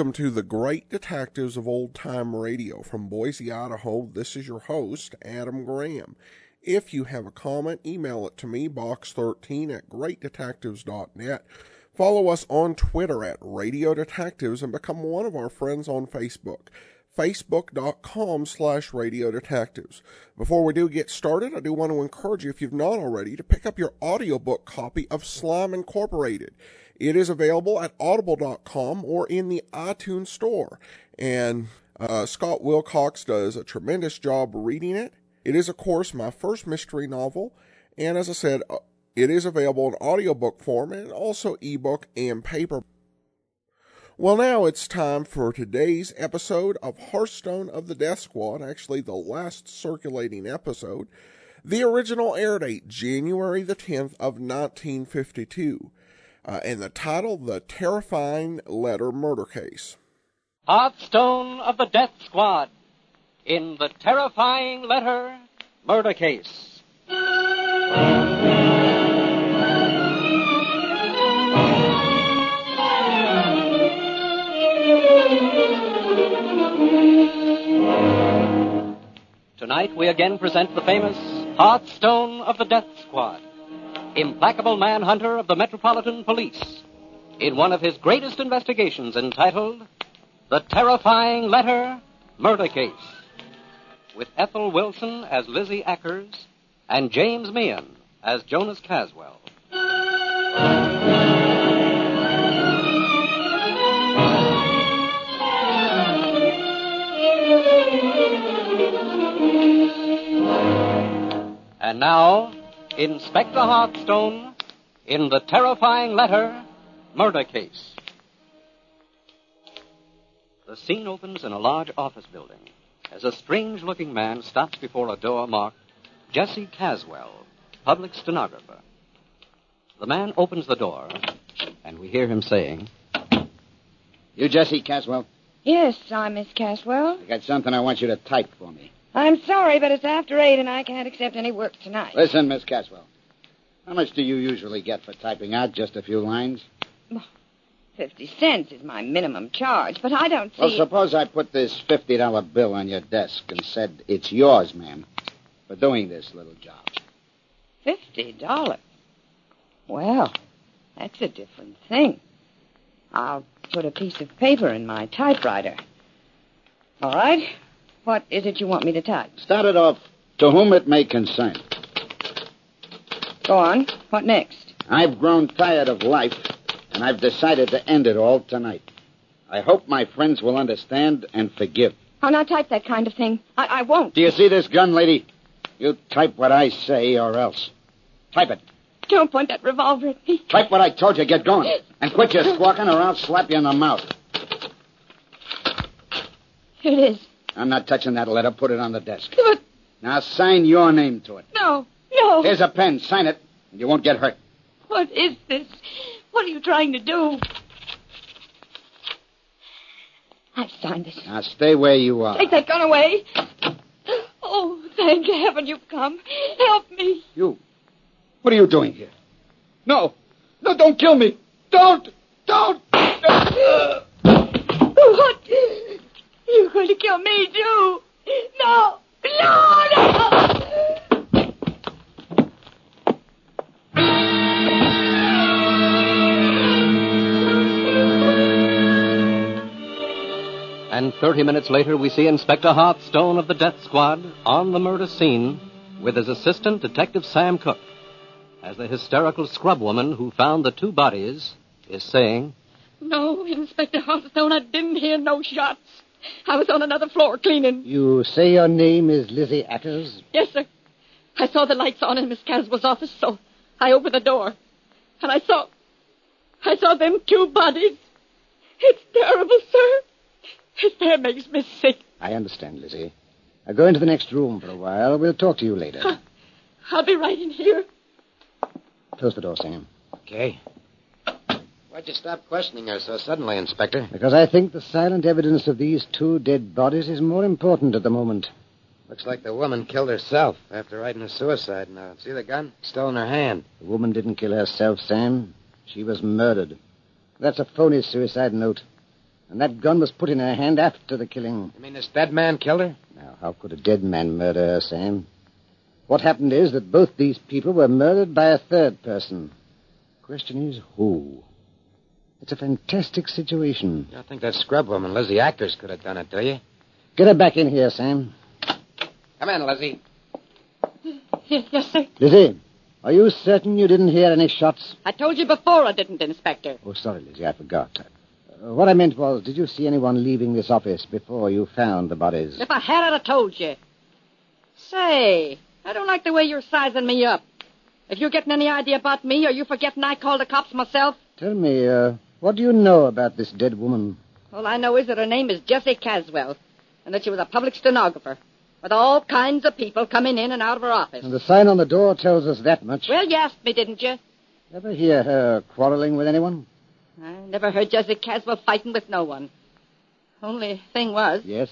welcome to the Great Detectives of Old Time Radio. From Boise, Idaho, this is your host, Adam Graham. If you have a comment, email it to me, box13 at greatdetectives.net. Follow us on Twitter at Radio Detectives and become one of our friends on Facebook facebook.com slash radio detectives. Before we do get started, I do want to encourage you, if you've not already, to pick up your audiobook copy of Slime Incorporated. It is available at audible.com or in the iTunes store. And uh, Scott Wilcox does a tremendous job reading it. It is, of course, my first mystery novel. And as I said, uh, it is available in audiobook form and also ebook and paper. Well, now it's time for today's episode of Hearthstone of the Death Squad, actually the last circulating episode. The original air date, January the 10th of 1952. Uh, and the title, The Terrifying Letter Murder Case. Hearthstone of the Death Squad in The Terrifying Letter Murder Case. Tonight we again present the famous Hearthstone of the Death Squad, implacable manhunter of the Metropolitan Police, in one of his greatest investigations entitled The Terrifying Letter Murder Case, with Ethel Wilson as Lizzie Ackers and James Meehan as Jonas Caswell. And now, Inspector Hearthstone in the terrifying letter murder case. The scene opens in a large office building as a strange looking man stops before a door marked Jesse Caswell, public stenographer. The man opens the door, and we hear him saying, You Jesse Caswell? Yes, I'm Miss Caswell. I got something I want you to type for me. I'm sorry, but it's after eight, and I can't accept any work tonight. Listen, Miss Caswell. How much do you usually get for typing out just a few lines? Fifty cents is my minimum charge, but I don't see. Well, suppose I put this $50 bill on your desk and said, It's yours, ma'am, for doing this little job. Fifty dollars. Well, that's a different thing. I'll put a piece of paper in my typewriter. All right. What is it you want me to type? Start it off, to whom it may concern. Go on. What next? I've grown tired of life, and I've decided to end it all tonight. I hope my friends will understand and forgive. Oh, I'll not type that kind of thing. I, I won't. Do you see this gun, lady? You type what I say or else. Type it. Don't point that revolver at me. Type what I told you. Get going. And quit your squawking or I'll slap you in the mouth. Here it is. I'm not touching that letter. Put it on the desk. But Now sign your name to it. no, no. Here's a pen. Sign it, and you won't get hurt. What is this? What are you trying to do? I've signed it. Now stay where you are. Take that gun away. Oh, thank heaven you've come. Help me. You. What are you doing here? No. No, don't kill me. Don't. Don't. What? You're going to kill me, too. No. No, no. And 30 minutes later, we see Inspector Hearthstone of the Death Squad on the murder scene with his assistant, Detective Sam Cook, as the hysterical scrub woman who found the two bodies is saying, No, Inspector Hearthstone, I didn't hear no shots. I was on another floor cleaning. You say your name is Lizzie Ackers? Yes, sir. I saw the lights on in Miss Caswell's office, so I opened the door. And I saw. I saw them two bodies. It's terrible, sir. His hair makes me sick. I understand, Lizzie. Now go into the next room for a while. We'll talk to you later. I'll be right in here. Close the door, Sam. Okay. Why'd you stop questioning her so suddenly, Inspector? Because I think the silent evidence of these two dead bodies is more important at the moment. Looks like the woman killed herself after writing a suicide note. See the gun? Still in her hand. The woman didn't kill herself, Sam. She was murdered. That's a phony suicide note. And that gun was put in her hand after the killing. You mean this dead man killed her? Now, how could a dead man murder her, Sam? What happened is that both these people were murdered by a third person. Question is, who? It's a fantastic situation. You don't think that scrub woman, Lizzie Ackers, could have done it, do you? Get her back in here, Sam. Come in, Lizzie. Yes, yes, sir. Lizzie, are you certain you didn't hear any shots? I told you before I didn't, Inspector. Oh, sorry, Lizzie, I forgot. Uh, what I meant was, did you see anyone leaving this office before you found the bodies? If I had, I'd have told you. Say, I don't like the way you're sizing me up. If you're getting any idea about me, are you forgetting I called the cops myself? Tell me, uh, what do you know about this dead woman? All I know is that her name is Jessie Caswell, and that she was a public stenographer, with all kinds of people coming in and out of her office. And the sign on the door tells us that much. Well, you asked me, didn't you? Ever hear her quarreling with anyone? I never heard Jessie Caswell fighting with no one. Only thing was, Yes.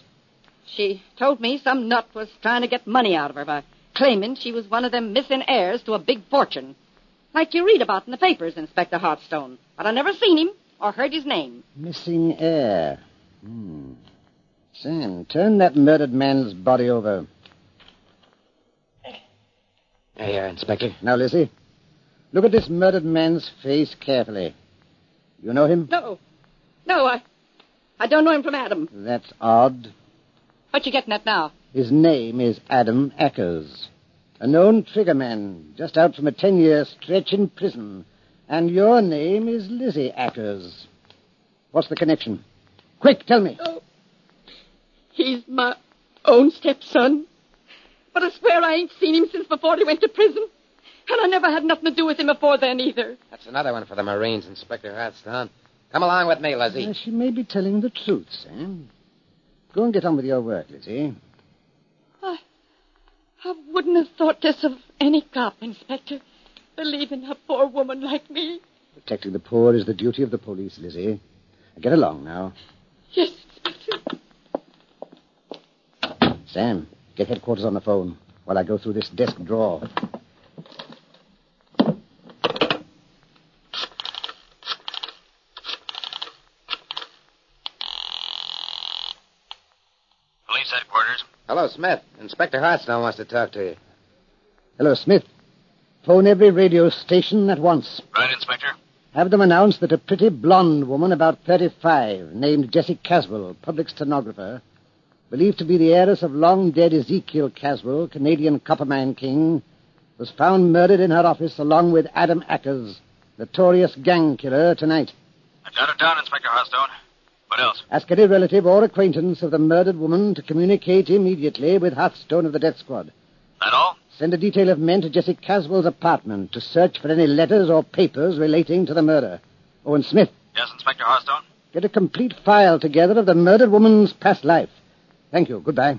she told me some nut was trying to get money out of her by claiming she was one of them missing heirs to a big fortune. Like you read about in the papers, Inspector Hearthstone. But I never seen him or heard his name. Missing heir. Hmm. Sam, turn that murdered man's body over. Hey, uh, Inspector. Now, Lizzie, look at this murdered man's face carefully. You know him? No. No, I I don't know him from Adam. That's odd. What you getting at now? His name is Adam Ackers, a known triggerman just out from a ten-year stretch in prison. And your name is Lizzie Ackers. What's the connection? Quick, tell me. Oh, he's my own stepson. But I swear I ain't seen him since before he went to prison. And I never had nothing to do with him before then either. That's another one for the Marines, Inspector Hearthstone. Come along with me, Lizzie. Uh, she may be telling the truth, Sam. Go and get on with your work, Lizzie. I, wouldn't have thought this of any cop, Inspector. Believing a poor woman like me. Protecting the poor is the duty of the police, Lizzie. Get along now. Yes, Inspector. Sam, get headquarters on the phone while I go through this desk drawer. Police headquarters. Hello, Smith. Inspector Hearthstone wants to talk to you. Hello, Smith. Phone every radio station at once. Right, Inspector. Have them announce that a pretty blonde woman about 35, named Jessie Caswell, public stenographer, believed to be the heiress of long dead Ezekiel Caswell, Canadian coppermine king, was found murdered in her office along with Adam Ackers, notorious gang killer, tonight. I jotted it down, Inspector Hearthstone. What else? Ask any relative or acquaintance of the murdered woman to communicate immediately with Hearthstone of the Death Squad. That all? Send a detail of men to Jessie Caswell's apartment to search for any letters or papers relating to the murder. Owen Smith, Yes, Inspector Hearthstone. get a complete file together of the murdered woman's past life. Thank you. Goodbye.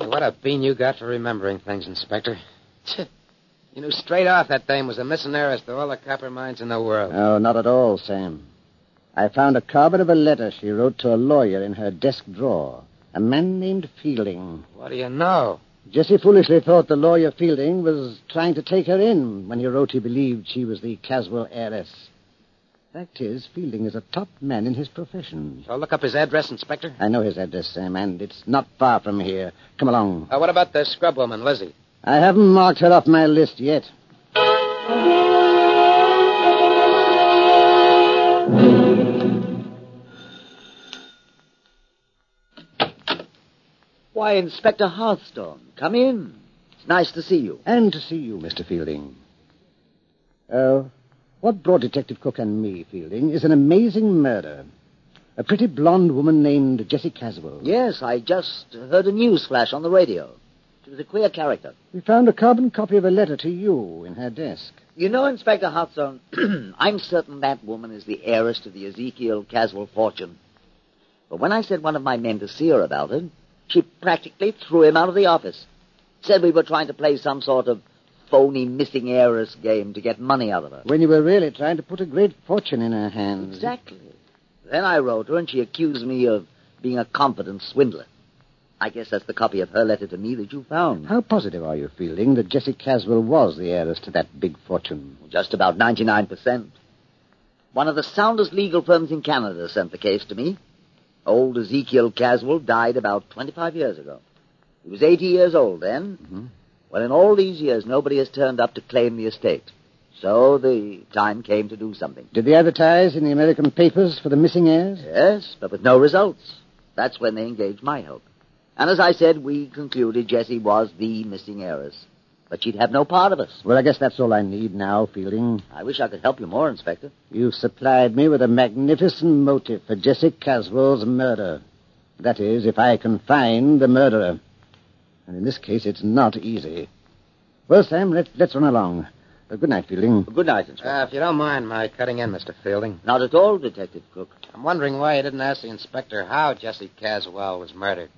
What a bean you got for remembering things, Inspector. you knew straight off that dame was a missing heiress to all the copper mines in the world. No, not at all, Sam. I found a carbon of a letter she wrote to a lawyer in her desk drawer. A man named Fielding. What do you know? Jessie foolishly thought the lawyer Fielding was trying to take her in when he wrote he believed she was the Caswell heiress. Fact is, Fielding is a top man in his profession. So look up his address, Inspector. I know his address, Sam, and it's not far from here. Come along. Uh, what about the scrub woman, Lizzie? I haven't marked her off my list yet. Why, Inspector Hearthstone, come in. It's nice to see you. And to see you, Mr. Fielding. Oh, what brought Detective Cook and me, Fielding, is an amazing murder. A pretty blonde woman named Jessie Caswell. Yes, I just heard a news flash on the radio. She was a queer character. We found a carbon copy of a letter to you in her desk. You know, Inspector Hearthstone, I'm certain that woman is the heiress to the Ezekiel Caswell fortune. But when I sent one of my men to see her about it, she practically threw him out of the office. Said we were trying to play some sort of phony missing heiress game to get money out of her. When you were really trying to put a great fortune in her hands. Exactly. Then I wrote her, and she accused me of being a confident swindler. I guess that's the copy of her letter to me that you found. How positive are you, Fielding that Jessie Caswell was the heiress to that big fortune? Just about 99%. One of the soundest legal firms in Canada sent the case to me. Old Ezekiel Caswell died about 25 years ago. He was 80 years old then. Mm-hmm. Well, in all these years, nobody has turned up to claim the estate. So the time came to do something. Did they advertise in the American papers for the missing heirs? Yes, but with no results. That's when they engaged my help. And as I said, we concluded Jessie was the missing heiress. But she'd have no part of us. Well, I guess that's all I need now, Fielding. I wish I could help you more, Inspector. You've supplied me with a magnificent motive for Jesse Caswell's murder. That is, if I can find the murderer. And in this case, it's not easy. Well, Sam, let, let's run along. Uh, good night, Fielding. Good night, Inspector. Uh, if you don't mind my cutting in, Mr. Fielding. Not at all, Detective Cook. I'm wondering why you didn't ask the inspector how Jesse Caswell was murdered.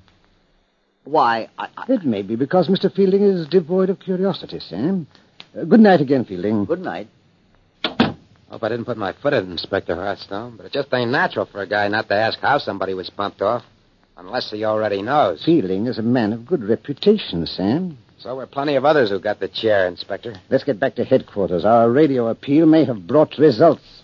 Why, I, I... It may be because Mr. Fielding is devoid of curiosity, Sam. Uh, good night again, Fielding. Good night. Hope I didn't put my foot in it, Inspector Hearthstone, but it just ain't natural for a guy not to ask how somebody was bumped off, unless he already knows. Fielding is a man of good reputation, Sam. So were plenty of others who got the chair, Inspector. Let's get back to headquarters. Our radio appeal may have brought results.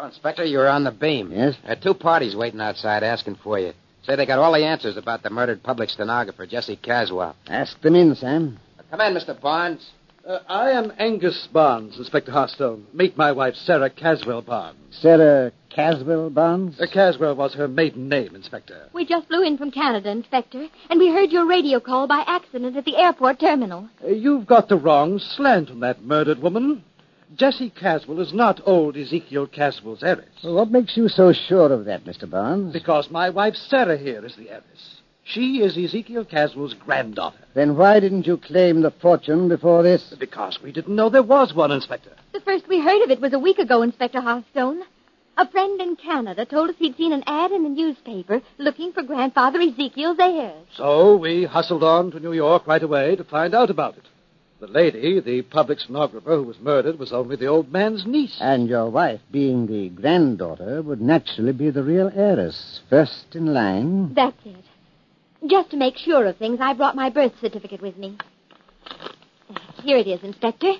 Well, Inspector, you're on the beam. Yes? There are two parties waiting outside asking for you. Say they got all the answers about the murdered public stenographer, Jesse Caswell. Ask them in, Sam. Come in, Mr. Barnes. Uh, I am Angus Barnes, Inspector Hearthstone. Meet my wife, Sarah Caswell Barnes. Sarah Caswell Barnes? Uh, Caswell was her maiden name, Inspector. We just flew in from Canada, Inspector, and we heard your radio call by accident at the airport terminal. Uh, you've got the wrong slant on that murdered woman. Jessie Caswell is not old Ezekiel Caswell's heiress. Well, what makes you so sure of that, Mr. Barnes? Because my wife, Sarah, here is the heiress. She is Ezekiel Caswell's granddaughter. Then why didn't you claim the fortune before this? Because we didn't know there was one, Inspector. The first we heard of it was a week ago, Inspector Hearthstone. A friend in Canada told us he'd seen an ad in the newspaper looking for Grandfather Ezekiel's heirs. So we hustled on to New York right away to find out about it. The lady, the public stenographer who was murdered, was only the old man's niece. And your wife, being the granddaughter, would naturally be the real heiress, first in line. That's it. Just to make sure of things, I brought my birth certificate with me. Here it is, Inspector.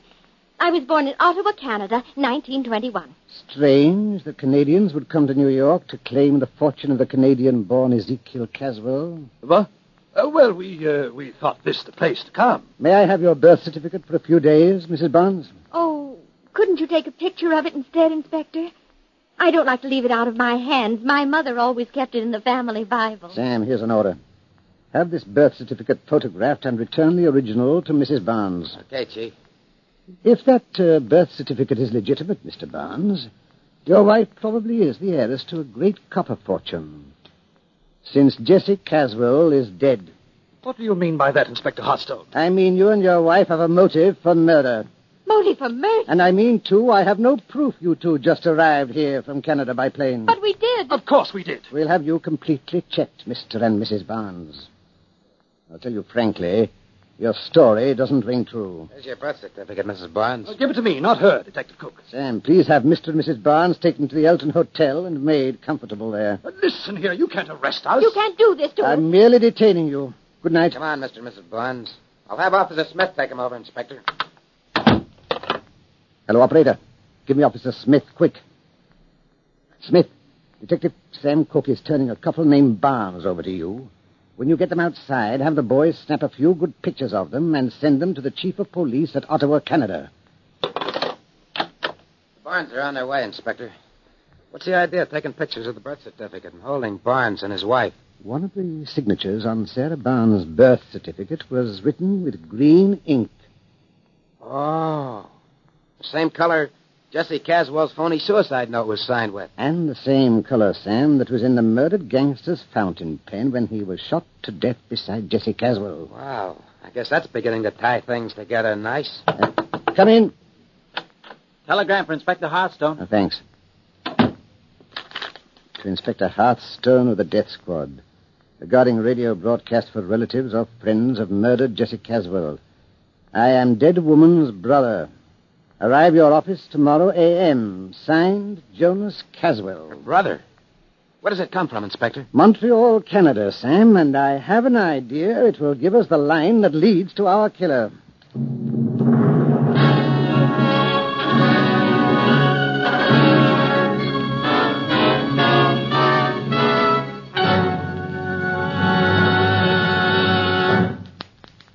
I was born in Ottawa, Canada, 1921. Strange that Canadians would come to New York to claim the fortune of the Canadian-born Ezekiel Caswell. What? Uh, well, we uh, we thought this the place to come. May I have your birth certificate for a few days, Mrs. Barnes? Oh, couldn't you take a picture of it instead, Inspector? I don't like to leave it out of my hands. My mother always kept it in the family Bible. Sam, here's an order. Have this birth certificate photographed and return the original to Mrs. Barnes. Okay, Chief. If that uh, birth certificate is legitimate, Mr. Barnes, your wife probably is the heiress to a great copper fortune. Since Jessie Caswell is dead. What do you mean by that, Inspector Hearthstone? I mean you and your wife have a motive for murder. Motive for murder? And I mean, too, I have no proof you two just arrived here from Canada by plane. But we did. Of course we did. We'll have you completely checked, Mr. and Mrs. Barnes. I'll tell you frankly, your story doesn't ring true. Here's your birth certificate, Mrs. Barnes. Well, give it to me, not her, Detective Cook. Sam, please have Mr. and Mrs. Barnes taken to the Elton Hotel and made comfortable there. But listen here, you can't arrest us. You can't do this to us. I'm merely detaining you. Good night. Come on, Mr. and Mrs. Barnes. I'll have Officer Smith take him over, Inspector. Hello, operator. Give me Officer Smith, quick. Smith, Detective Sam Cook is turning a couple named Barnes over to you. When you get them outside, have the boys snap a few good pictures of them and send them to the chief of police at Ottawa, Canada. The Barnes are on their way, Inspector. What's the idea of taking pictures of the birth certificate and holding Barnes and his wife? One of the signatures on Sarah Barnes' birth certificate was written with green ink. Oh. The same color Jesse Caswell's phony suicide note was signed with. And the same color, Sam, that was in the murdered gangster's fountain pen when he was shot to death beside Jesse Caswell. Wow. I guess that's beginning to tie things together nice. Uh, come in. Telegram for Inspector Hearthstone. Oh, thanks. To Inspector Hearthstone of the Death Squad. Regarding radio broadcast for relatives or friends of murdered Jesse Caswell. I am dead woman's brother. Arrive your office tomorrow a.m. Signed, Jonas Caswell. Brother, where does it come from, Inspector? Montreal, Canada, Sam, and I have an idea it will give us the line that leads to our killer.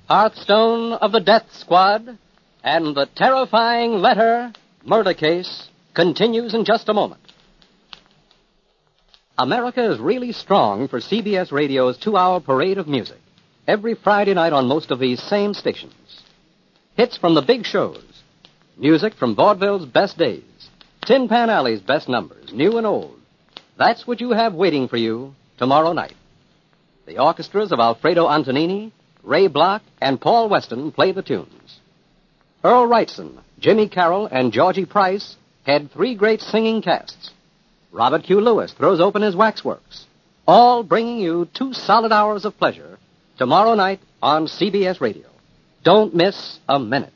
Hearthstone of the Death Squad and the terrifying letter murder case continues in just a moment. America is really strong for CBS Radio's two hour parade of music every Friday night on most of these same stations. Hits from the big shows, music from vaudeville's best days, Tin Pan Alley's best numbers, new and old. That's what you have waiting for you tomorrow night. The orchestras of Alfredo Antonini, Ray Bloch, and Paul Weston play the tunes. Earl Wrightson, Jimmy Carroll, and Georgie Price had three great singing casts. Robert Q. Lewis throws open his waxworks, all bringing you two solid hours of pleasure tomorrow night on CBS Radio. Don't miss a minute.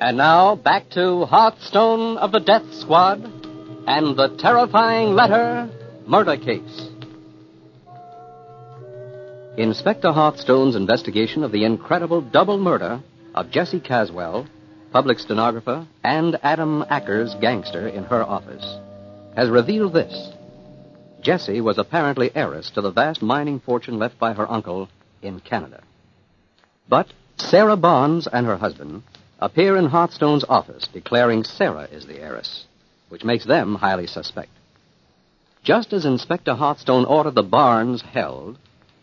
And now back to Hearthstone of the Death Squad and the terrifying letter murder case. Inspector Hearthstone's investigation of the incredible double murder of Jessie Caswell, public stenographer, and Adam Ackers, gangster, in her office has revealed this. Jessie was apparently heiress to the vast mining fortune left by her uncle in Canada. But Sarah Barnes and her husband appear in Hearthstone's office declaring Sarah is the heiress, which makes them highly suspect. Just as Inspector Hearthstone ordered the Barnes held,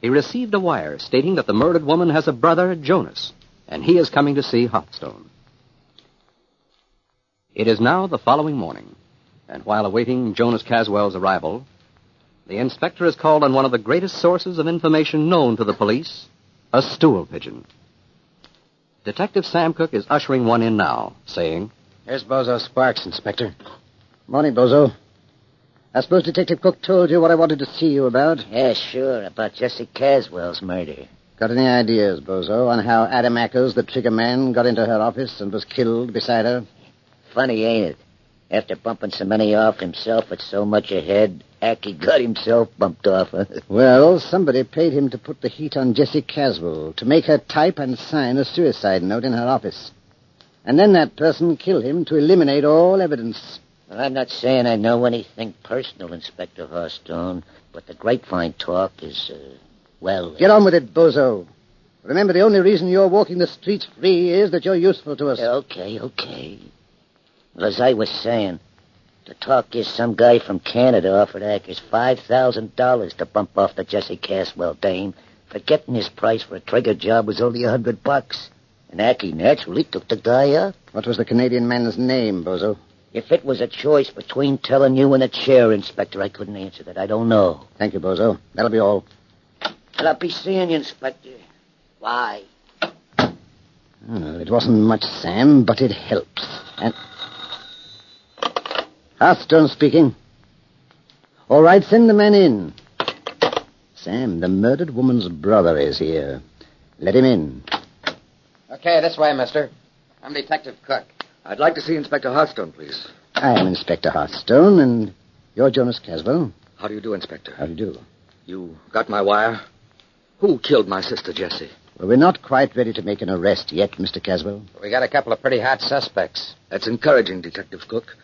he received a wire stating that the murdered woman has a brother, Jonas, and he is coming to see Hearthstone. It is now the following morning, and while awaiting Jonas Caswell's arrival, the inspector is called on one of the greatest sources of information known to the police, a stool pigeon. Detective Sam Cook is ushering one in now, saying, Here's Bozo Sparks, Inspector. Morning, Bozo. I suppose Detective Cook told you what I wanted to see you about? Yeah, sure, about Jesse Caswell's murder. Got any ideas, Bozo, on how Adam Ackers, the trigger man, got into her office and was killed beside her? Funny, ain't it? After bumping so many off himself with so much ahead, Aki got himself bumped off. well, somebody paid him to put the heat on Jessie Caswell, to make her type and sign a suicide note in her office. And then that person killed him to eliminate all evidence. Well, I'm not saying I know anything personal, Inspector Hearthstone, but the grapevine talk is, uh, well... Get on with it, Bozo. Remember, the only reason you're walking the streets free is that you're useful to us. Okay, okay. Well, as I was saying, the talk is some guy from Canada offered Ackers $5,000 to bump off the Jesse Caswell dame, forgetting his price for a trigger job was only a hundred bucks. And Aki naturally took the guy up. What was the Canadian man's name, Bozo? If it was a choice between telling you and the chair, Inspector, I couldn't answer that. I don't know. Thank you, Bozo. That'll be all. Well, I'll be seeing you, Inspector. Why? Oh, it wasn't much, Sam, but it helps. And. Hearthstone speaking. All right, send the man in. Sam, the murdered woman's brother is here. Let him in. Okay, this way, mister. I'm Detective Cook. I'd like to see Inspector Hearthstone, please. I am Inspector Hearthstone, and you're Jonas Caswell. How do you do, Inspector? How do you do? You got my wire? Who killed my sister, Jessie? Well, we're not quite ready to make an arrest yet, Mr. Caswell. We got a couple of pretty hot suspects. That's encouraging, Detective Cook.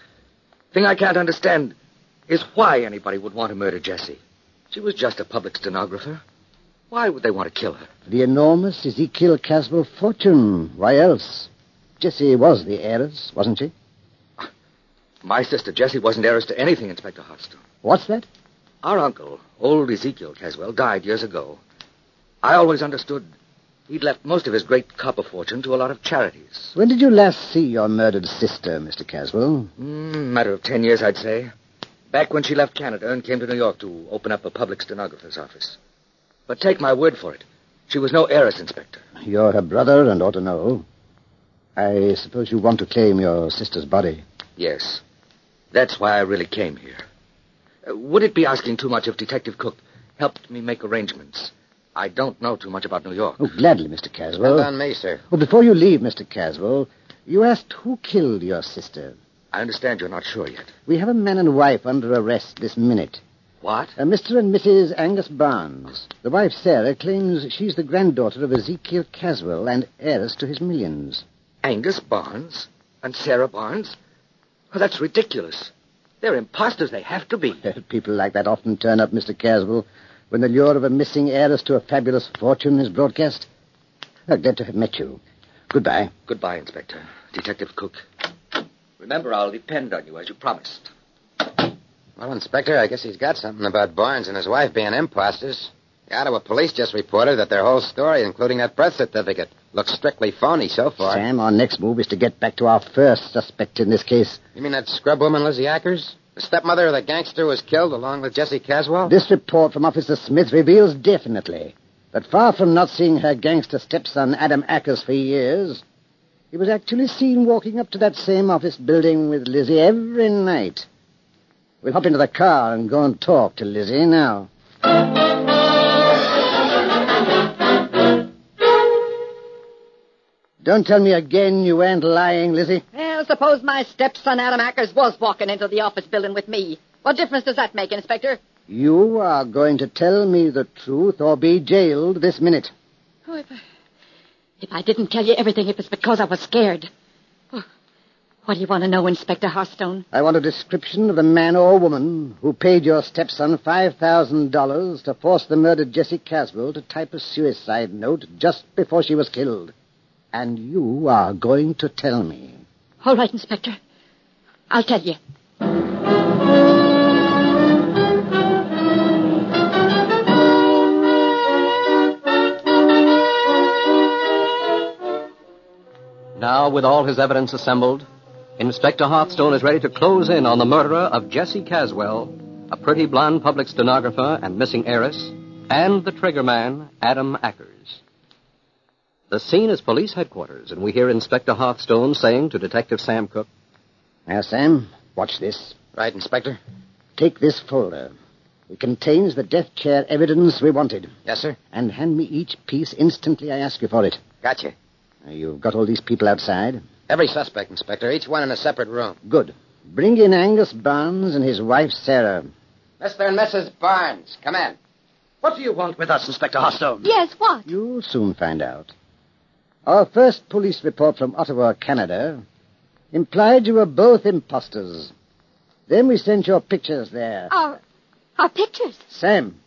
Thing I can't understand is why anybody would want to murder Jessie. She was just a public stenographer. Why would they want to kill her? The enormous Ezekiel Caswell fortune. Why else? Jessie was the heiress, wasn't she? My sister Jessie wasn't heiress to anything, Inspector Hearthstone. What's that? Our uncle, old Ezekiel Caswell, died years ago. I always understood he'd left most of his great copper fortune to a lot of charities. When did you last see your murdered sister, Mr. Caswell? Mm, matter of ten years, I'd say. Back when she left Canada and came to New York to open up a public stenographer's office. But take my word for it. She was no heiress, Inspector. You're her brother and ought to know. I suppose you want to claim your sister's body. Yes. That's why I really came here. Uh, would it be asking too much if Detective Cook helped me make arrangements? I don't know too much about New York. Oh, gladly, Mr. Caswell. Well done, me, sir. Well, before you leave, Mr. Caswell, you asked who killed your sister. I understand you're not sure yet. We have a man and wife under arrest this minute. What? Uh, Mr. and Mrs. Angus Barnes. The wife, Sarah, claims she's the granddaughter of Ezekiel Caswell and heiress to his millions. Angus Barnes? And Sarah Barnes? Well, that's ridiculous. They're imposters. They have to be. People like that often turn up, Mr. Caswell, when the lure of a missing heiress to a fabulous fortune is broadcast. I'm glad to have met you. Goodbye. Goodbye, Inspector. Detective Cook. Remember, I'll depend on you as you promised. Well, Inspector, I guess he's got something about Barnes and his wife being imposters. The Ottawa police just reported that their whole story, including that birth certificate, looks strictly phony so far. Sam, our next move is to get back to our first suspect in this case. You mean that scrub woman, Lizzie Ackers? The stepmother of the gangster who was killed along with Jesse Caswell? This report from Officer Smith reveals definitely that far from not seeing her gangster stepson Adam Ackers for years, he was actually seen walking up to that same office building with Lizzie every night. We'll hop into the car and go and talk to Lizzie now. Don't tell me again you weren't lying, Lizzie. Well, suppose my stepson Adam Ackers was walking into the office building with me. What difference does that make, Inspector? You are going to tell me the truth or be jailed this minute. Oh, if, I, if I didn't tell you everything, it was because I was scared. Oh, what do you want to know, Inspector Hearthstone? I want a description of the man or woman who paid your stepson $5,000 to force the murdered Jessie Caswell to type a suicide note just before she was killed. And you are going to tell me. All right, Inspector. I'll tell you. Now, with all his evidence assembled, Inspector Hearthstone is ready to close in on the murderer of Jessie Caswell, a pretty blonde public stenographer and missing heiress, and the trigger man, Adam Ackers. The scene is police headquarters, and we hear Inspector Hearthstone saying to Detective Sam Cook, Now, Sam, watch this. Right, Inspector? Take this folder. It contains the death chair evidence we wanted. Yes, sir. And hand me each piece instantly I ask you for it. Gotcha. Now, You've got all these people outside. Every suspect, Inspector, each one in a separate room. Good. Bring in Angus Barnes and his wife, Sarah. Mr. and Mrs. Barnes, come in. What do you want with us, Inspector Hearthstone? Yes, what? You'll soon find out. Our first police report from Ottawa, Canada, implied you were both imposters. Then we sent your pictures there. Our, our pictures. Sam,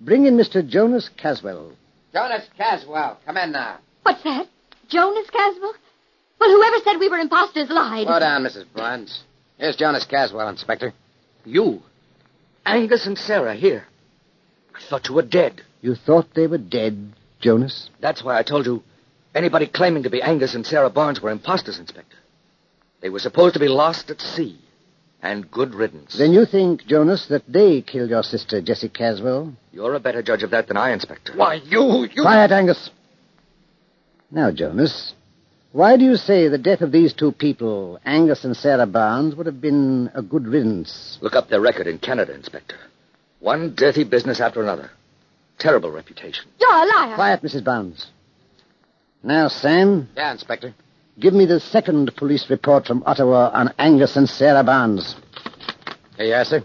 bring in Mr. Jonas Caswell. Jonas Caswell, come in now. What's that? Jonas Caswell? Well, whoever said we were imposters lied. Slow down, Mrs. Barnes. Here's Jonas Caswell, Inspector. You? Angus and Sarah here. I thought you were dead. You thought they were dead, Jonas? That's why I told you anybody claiming to be Angus and Sarah Barnes were imposters, Inspector. They were supposed to be lost at sea. And good riddance. Then you think, Jonas, that they killed your sister, Jessie Caswell? You're a better judge of that than I, Inspector. Why, you, you... Quiet, Angus. Now, Jonas, why do you say the death of these two people, Angus and Sarah Barnes, would have been a good riddance? Look up their record in Canada, Inspector. One dirty business after another. Terrible reputation. You're a liar. Quiet, Mrs. Barnes. Now, Sam, Yeah, Inspector. give me the second police report from Ottawa on Angus and Sarah Barnes. Here you sir.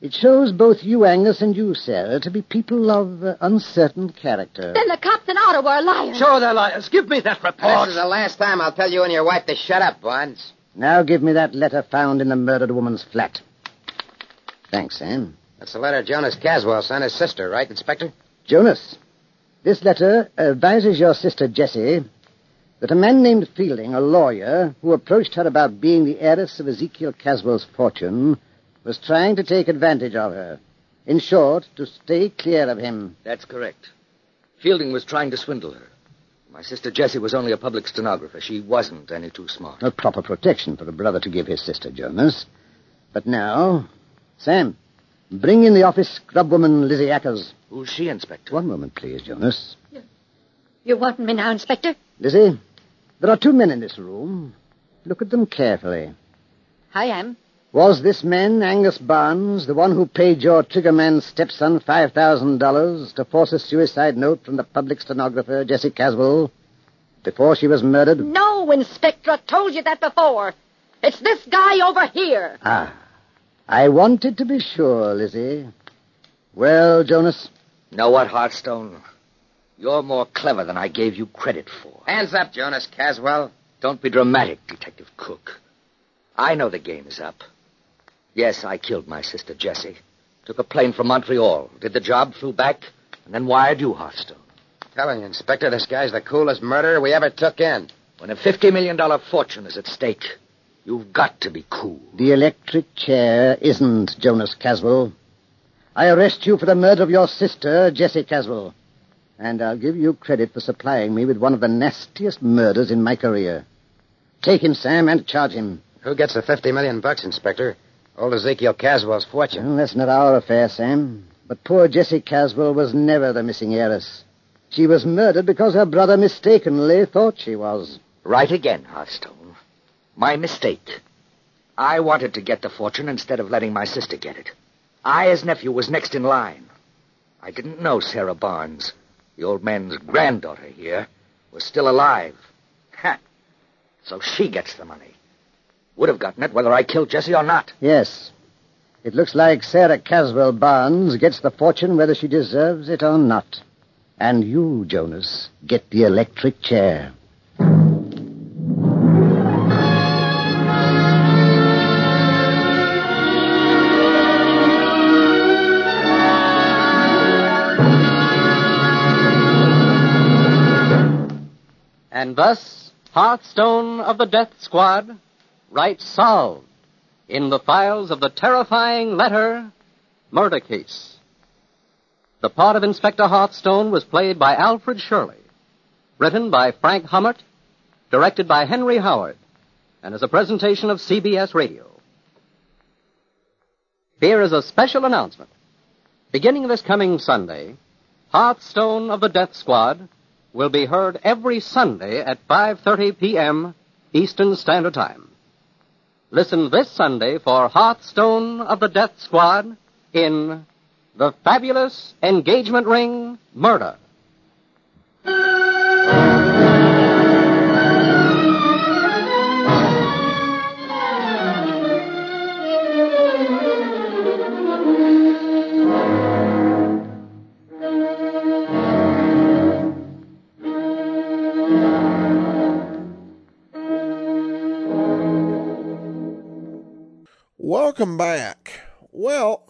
It shows both you, Angus, and you, Sarah, to be people of uh, uncertain character. Then the cops in Ottawa are liars. Sure, they're liars. Give me that report. This is the last time I'll tell you and your wife to shut up, Barnes. Now give me that letter found in the murdered woman's flat. Thanks, Sam. That's the letter Jonas Caswell sent his sister, right, Inspector? Jonas, this letter advises your sister Jessie that a man named Fielding, a lawyer, who approached her about being the heiress of Ezekiel Caswell's fortune, was trying to take advantage of her. In short, to stay clear of him. That's correct. Fielding was trying to swindle her. My sister Jessie was only a public stenographer. She wasn't any too smart. A proper protection for a brother to give his sister, Jonas. But now, Sam, bring in the office scrubwoman Lizzie Ackers. Who's she, Inspector? One moment, please, Jonas. You want me now, Inspector? Lizzie, there are two men in this room. Look at them carefully. I am. Was this man, Angus Barnes, the one who paid your triggerman's stepson $5,000 to force a suicide note from the public stenographer, Jessie Caswell, before she was murdered? No, Inspector. I told you that before. It's this guy over here. Ah. I wanted to be sure, Lizzie. Well, Jonas? Know what, Hearthstone? You're more clever than I gave you credit for. Hands up, Jonas Caswell. Don't be dramatic, Detective Cook. I know the game is up. Yes, I killed my sister, Jessie. Took a plane from Montreal, did the job, flew back, and then wired you, Hearthstone. Telling you, Inspector, this guy's the coolest murderer we ever took in. When a $50 million fortune is at stake, you've got to be cool. The electric chair isn't Jonas Caswell. I arrest you for the murder of your sister, Jessie Caswell. And I'll give you credit for supplying me with one of the nastiest murders in my career. Take him, Sam, and charge him. Who gets the 50 million bucks, Inspector? Old Ezekiel Caswell's fortune. Well, that's not our affair, Sam. But poor Jessie Caswell was never the missing heiress. She was murdered because her brother mistakenly thought she was. Right again, Hearthstone. My mistake. I wanted to get the fortune instead of letting my sister get it. I, as nephew, was next in line. I didn't know Sarah Barnes, the old man's granddaughter here, was still alive. Ha! So she gets the money. Would have gotten it whether I killed Jesse or not. Yes. It looks like Sarah Caswell Barnes gets the fortune whether she deserves it or not. And you, Jonas, get the electric chair. And thus, Hearthstone of the Death Squad writes solved in the files of the terrifying letter murder case. The part of Inspector Hearthstone was played by Alfred Shirley, written by Frank Hummert, directed by Henry Howard, and is a presentation of CBS Radio. Here is a special announcement. Beginning this coming Sunday, Hearthstone of the Death Squad will be heard every Sunday at 5:30 p.m. Eastern Standard Time. Listen this Sunday for Hearthstone of the Death Squad in The Fabulous Engagement Ring Murder. Welcome back. Well,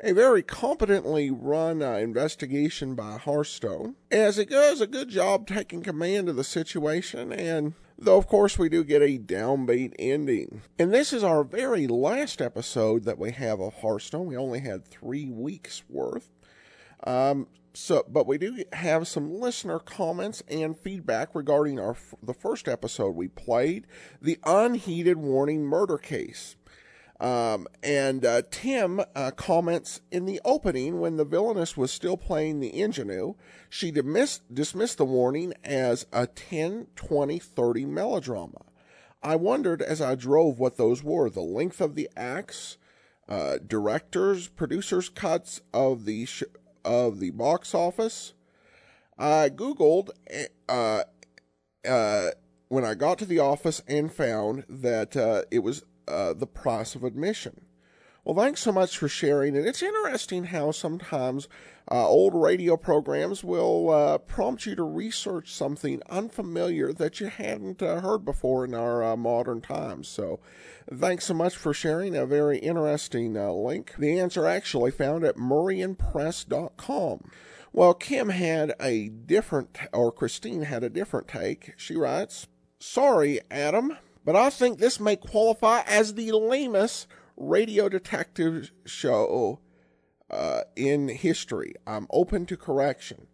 a very competently run uh, investigation by Hearthstone, as it does a good job taking command of the situation, and though of course we do get a downbeat ending. And this is our very last episode that we have of Hearthstone. We only had three weeks worth. Um, so, but we do have some listener comments and feedback regarding our the first episode we played, the unheeded warning murder case. Um, and uh, Tim uh, comments in the opening when the villainess was still playing the ingenue, she dismissed, dismissed the warning as a 10, 20, 30 melodrama. I wondered as I drove what those were the length of the acts, uh, directors, producers' cuts of the sh- of the box office. I Googled uh, uh, when I got to the office and found that uh, it was uh, the price of admission. Well, thanks so much for sharing. And it's interesting how sometimes uh, old radio programs will uh, prompt you to research something unfamiliar that you hadn't uh, heard before in our uh, modern times. So, thanks so much for sharing a very interesting uh, link. The answer actually found at murrayandpress.com. Well, Kim had a different, or Christine had a different take. She writes, Sorry, Adam but I think this may qualify as the lamest radio detective show uh, in history. I'm open to correction.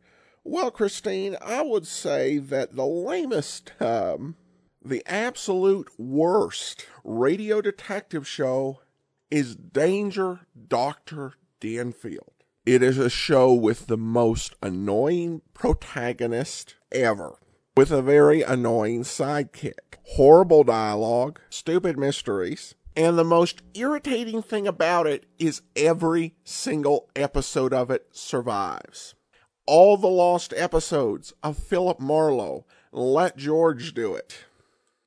Well, Christine, I would say that the lamest, um, the absolute worst radio detective show is Danger Dr. Danfield. It is a show with the most annoying protagonist ever with a very annoying sidekick. Horrible dialogue, stupid mysteries, and the most irritating thing about it is every single episode of it survives. All the lost episodes of Philip Marlowe, Let George Do It,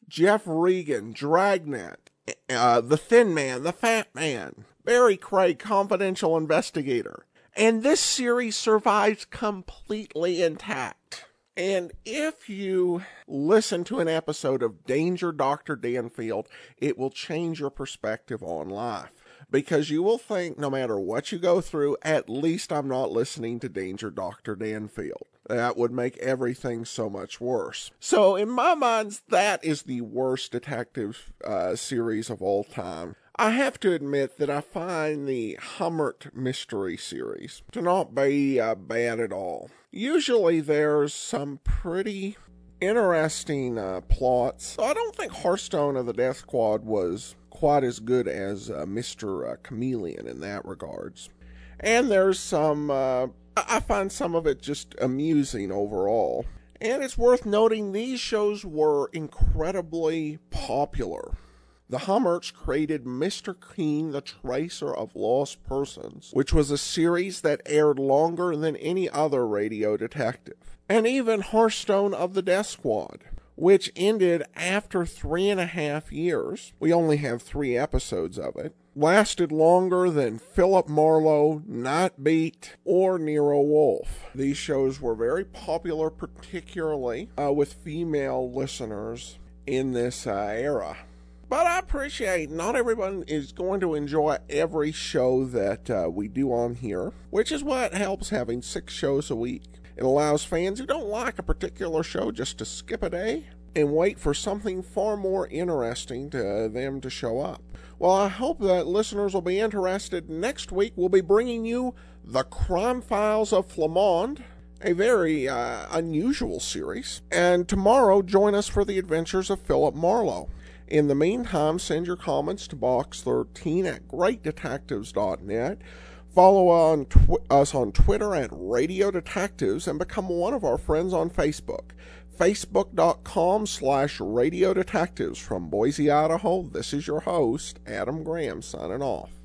Jeff Regan, Dragnet, uh, The Thin Man, The Fat Man, Barry Craig, Confidential Investigator. And this series survives completely intact. And if you listen to an episode of Danger Dr. Danfield, it will change your perspective on life. because you will think no matter what you go through, at least I'm not listening to Danger Dr. Danfield. That would make everything so much worse. So, in my mind, that is the worst detective uh, series of all time. I have to admit that I find the Hummert mystery series to not be uh, bad at all. Usually there's some pretty interesting uh, plots. I don't think Hearthstone of the Death Squad was quite as good as uh, Mr. Uh, Chameleon in that regards. And there's some, uh, I find some of it just amusing overall. And it's worth noting these shows were incredibly popular. The Hummerts created Mr. Keen, the Tracer of Lost Persons, which was a series that aired longer than any other radio detective. And even Hearthstone of the Death Squad, which ended after three and a half years. We only have three episodes of it. Lasted longer than Philip Marlowe, Nightbeat, or Nero Wolfe. These shows were very popular, particularly uh, with female listeners in this uh, era. But I appreciate not everyone is going to enjoy every show that uh, we do on here, which is what helps having six shows a week. It allows fans who don't like a particular show just to skip a day and wait for something far more interesting to them to show up. Well, I hope that listeners will be interested. Next week, we'll be bringing you The Crime Files of Flamond, a very uh, unusual series. And tomorrow, join us for the adventures of Philip Marlowe. In the meantime, send your comments to box13 at greatdetectives.net. Follow on tw- us on Twitter at Radio Detectives and become one of our friends on Facebook. Facebook.com slash Radio Detectives. From Boise, Idaho, this is your host, Adam Graham, signing off.